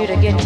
you to get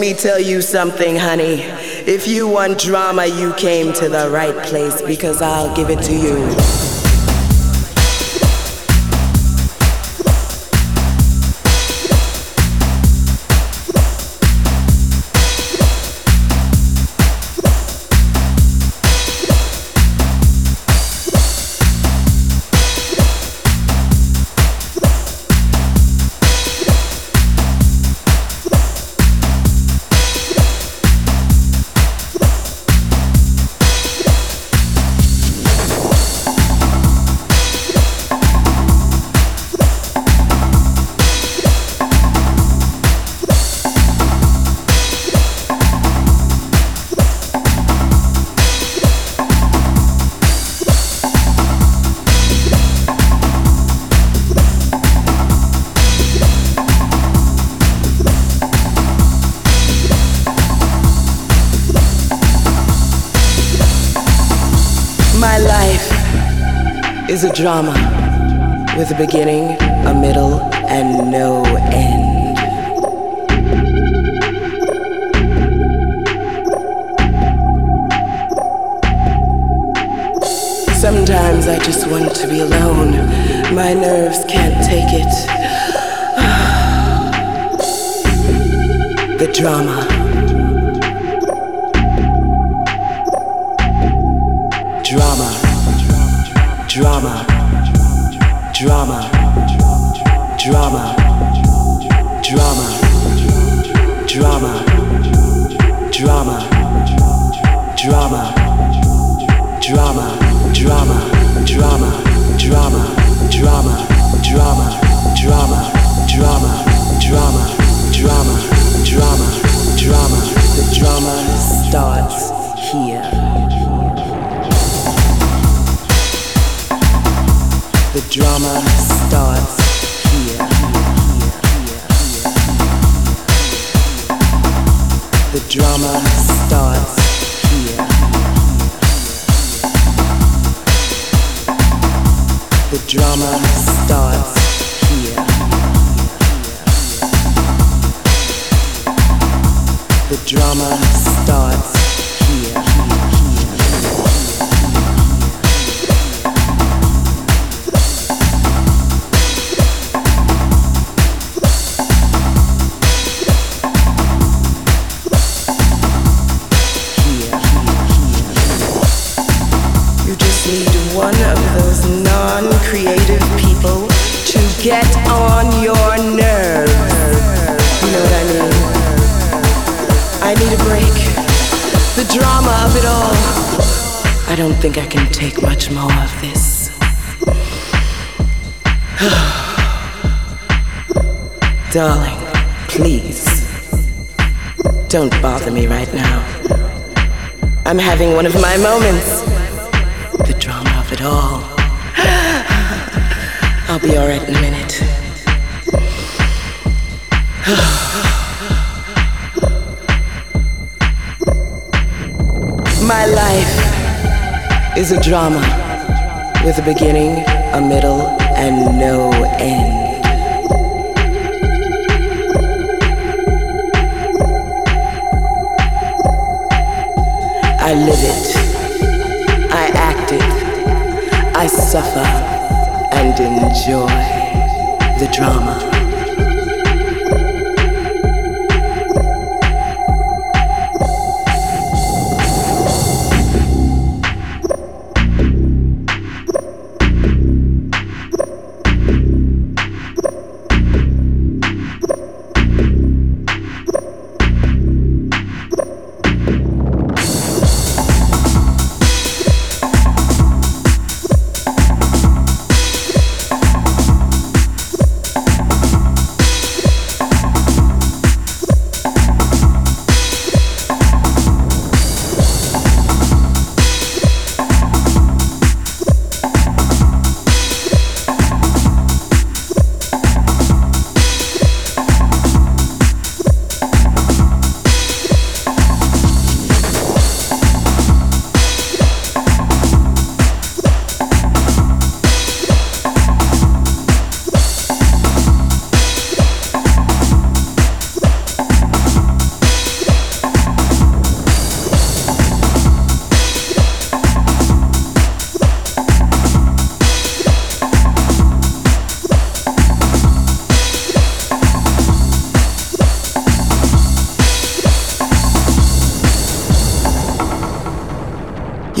me tell you something, honey. If you want drama, you came to the right place because I'll give it to you. drama with a beginning, a middle, and no end. Sometimes I just want to be alone. My nerves can't take it. the drama.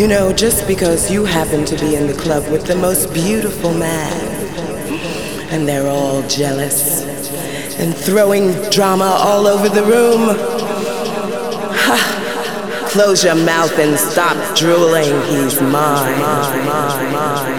You know, just because you happen to be in the club with the most beautiful man, and they're all jealous and throwing drama all over the room. Ha! Close your mouth and stop drooling. He's mine. mine, mine, mine,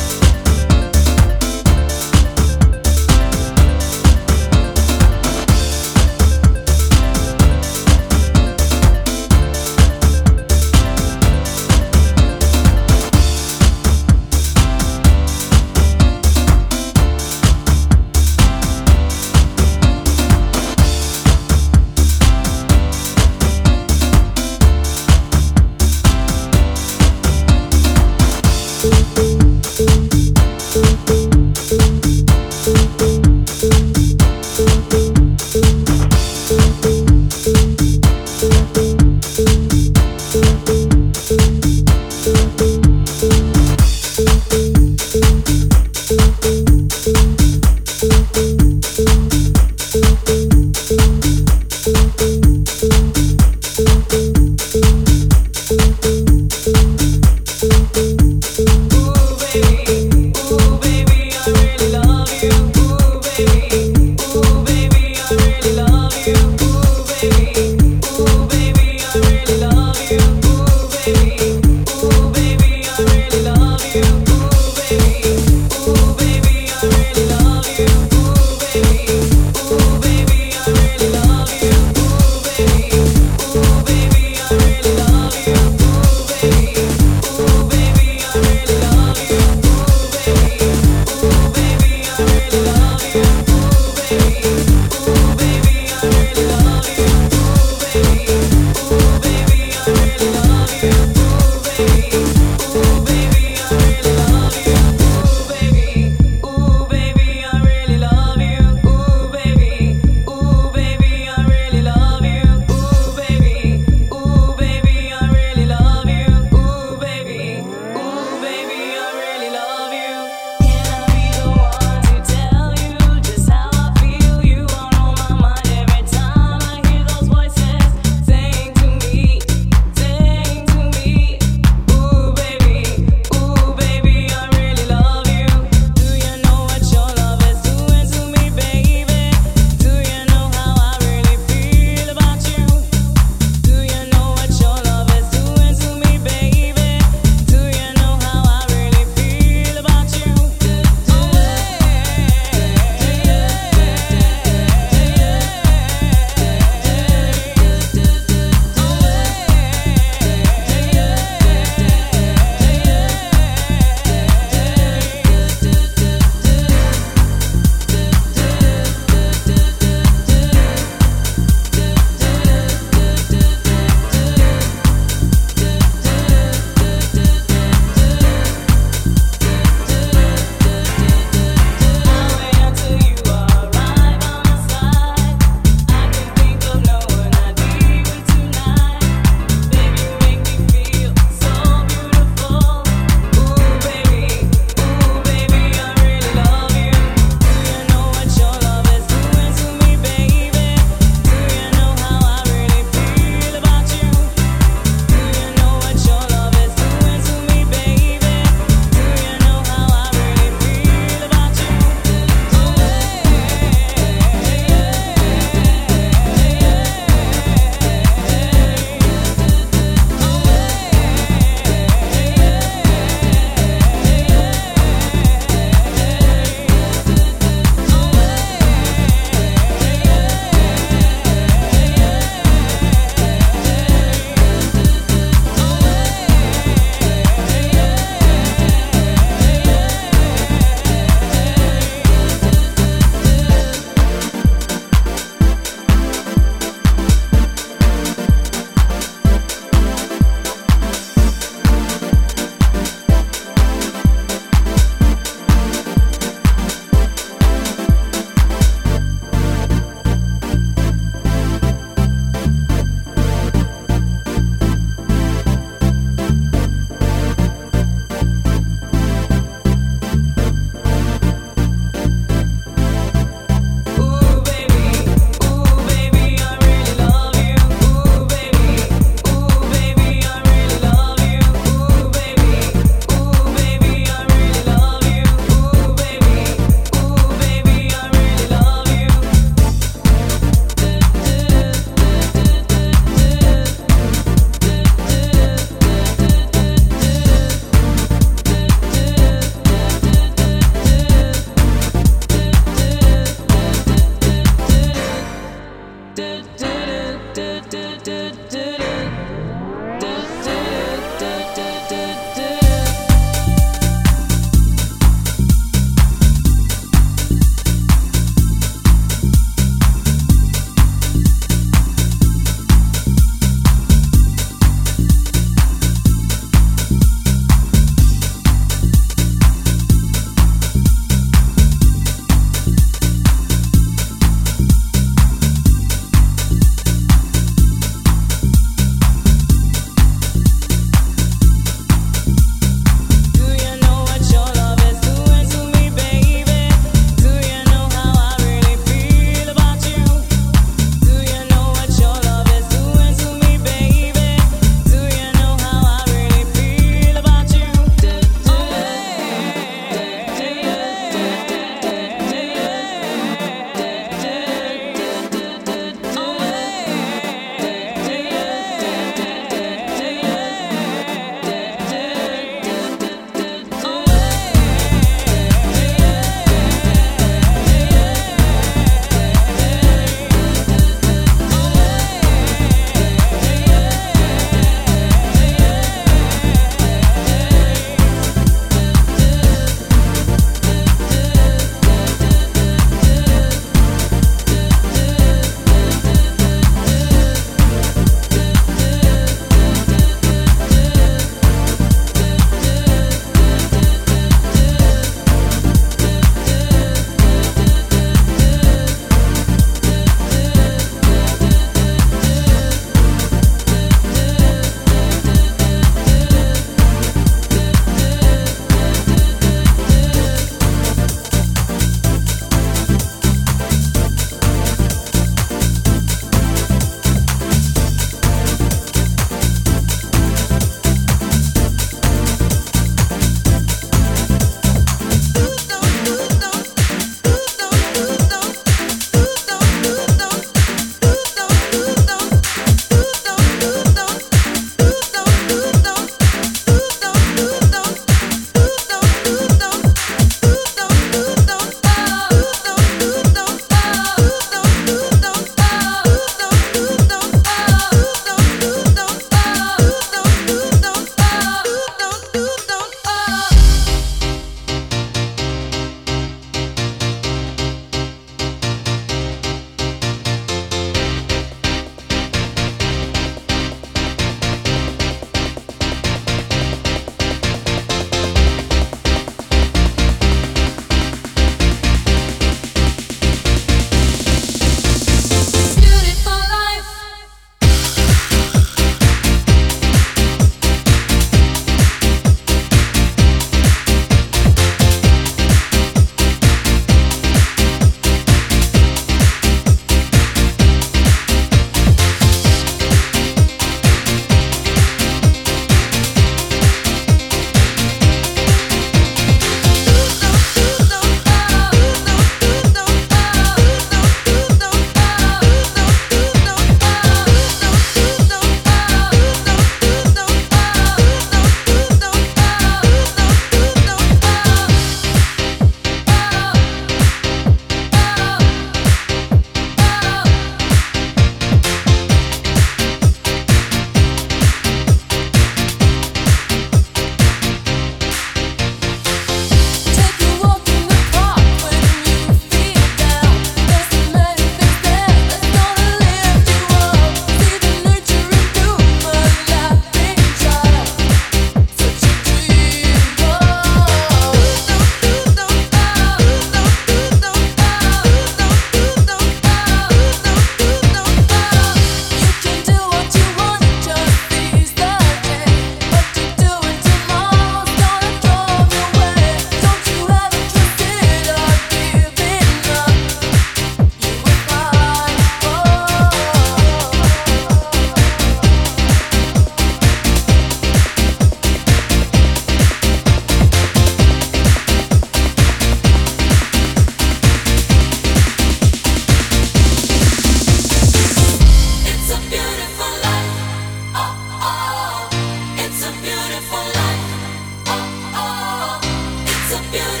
It's beautiful